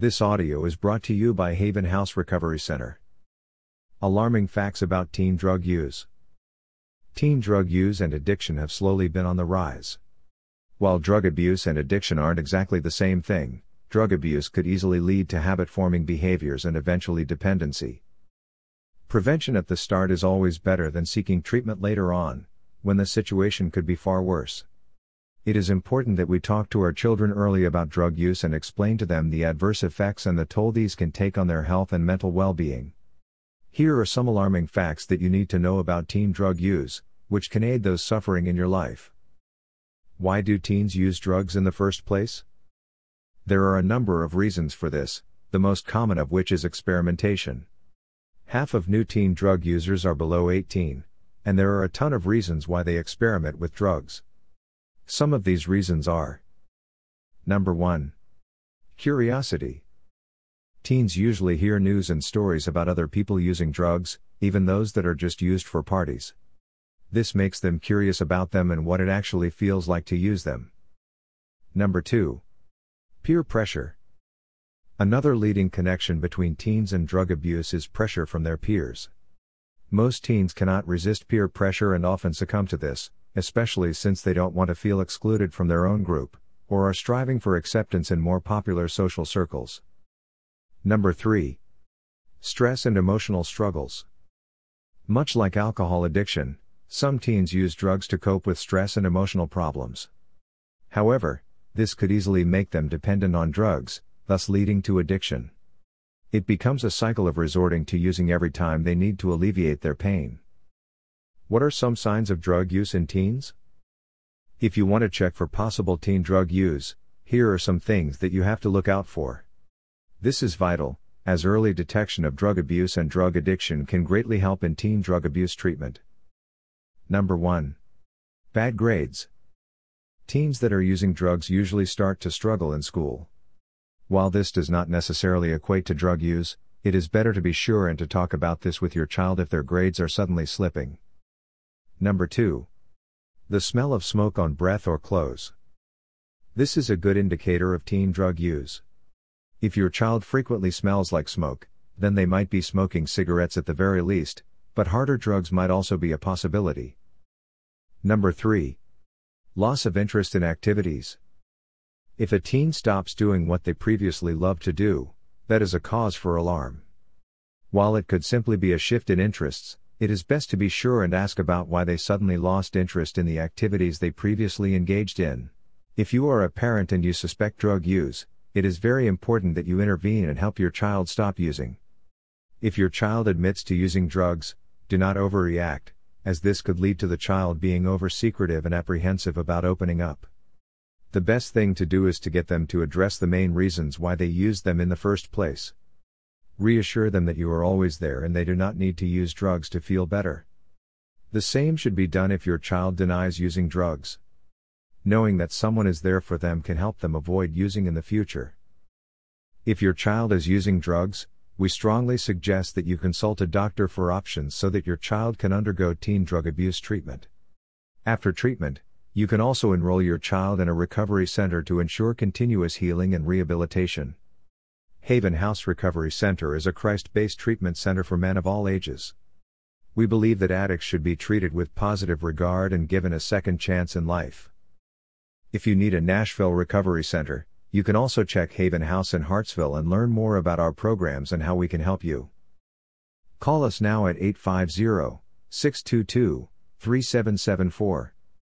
This audio is brought to you by Haven House Recovery Center. Alarming facts about teen drug use. Teen drug use and addiction have slowly been on the rise. While drug abuse and addiction aren't exactly the same thing, drug abuse could easily lead to habit forming behaviors and eventually dependency. Prevention at the start is always better than seeking treatment later on, when the situation could be far worse. It is important that we talk to our children early about drug use and explain to them the adverse effects and the toll these can take on their health and mental well being. Here are some alarming facts that you need to know about teen drug use, which can aid those suffering in your life. Why do teens use drugs in the first place? There are a number of reasons for this, the most common of which is experimentation. Half of new teen drug users are below 18, and there are a ton of reasons why they experiment with drugs. Some of these reasons are Number 1. Curiosity. Teens usually hear news and stories about other people using drugs, even those that are just used for parties. This makes them curious about them and what it actually feels like to use them. Number 2. Peer pressure. Another leading connection between teens and drug abuse is pressure from their peers. Most teens cannot resist peer pressure and often succumb to this, especially since they don't want to feel excluded from their own group, or are striving for acceptance in more popular social circles. Number 3. Stress and emotional struggles. Much like alcohol addiction, some teens use drugs to cope with stress and emotional problems. However, this could easily make them dependent on drugs, thus leading to addiction. It becomes a cycle of resorting to using every time they need to alleviate their pain. What are some signs of drug use in teens? If you want to check for possible teen drug use, here are some things that you have to look out for. This is vital, as early detection of drug abuse and drug addiction can greatly help in teen drug abuse treatment. Number 1. Bad grades. Teens that are using drugs usually start to struggle in school. While this does not necessarily equate to drug use, it is better to be sure and to talk about this with your child if their grades are suddenly slipping. Number 2. The smell of smoke on breath or clothes. This is a good indicator of teen drug use. If your child frequently smells like smoke, then they might be smoking cigarettes at the very least, but harder drugs might also be a possibility. Number 3. Loss of interest in activities. If a teen stops doing what they previously loved to do, that is a cause for alarm. While it could simply be a shift in interests, it is best to be sure and ask about why they suddenly lost interest in the activities they previously engaged in. If you are a parent and you suspect drug use, it is very important that you intervene and help your child stop using. If your child admits to using drugs, do not overreact, as this could lead to the child being over secretive and apprehensive about opening up. The best thing to do is to get them to address the main reasons why they used them in the first place. Reassure them that you are always there and they do not need to use drugs to feel better. The same should be done if your child denies using drugs. Knowing that someone is there for them can help them avoid using in the future. If your child is using drugs, we strongly suggest that you consult a doctor for options so that your child can undergo teen drug abuse treatment. After treatment, you can also enroll your child in a recovery center to ensure continuous healing and rehabilitation. Haven House Recovery Center is a Christ based treatment center for men of all ages. We believe that addicts should be treated with positive regard and given a second chance in life. If you need a Nashville Recovery Center, you can also check Haven House in Hartsville and learn more about our programs and how we can help you. Call us now at 850 622 3774.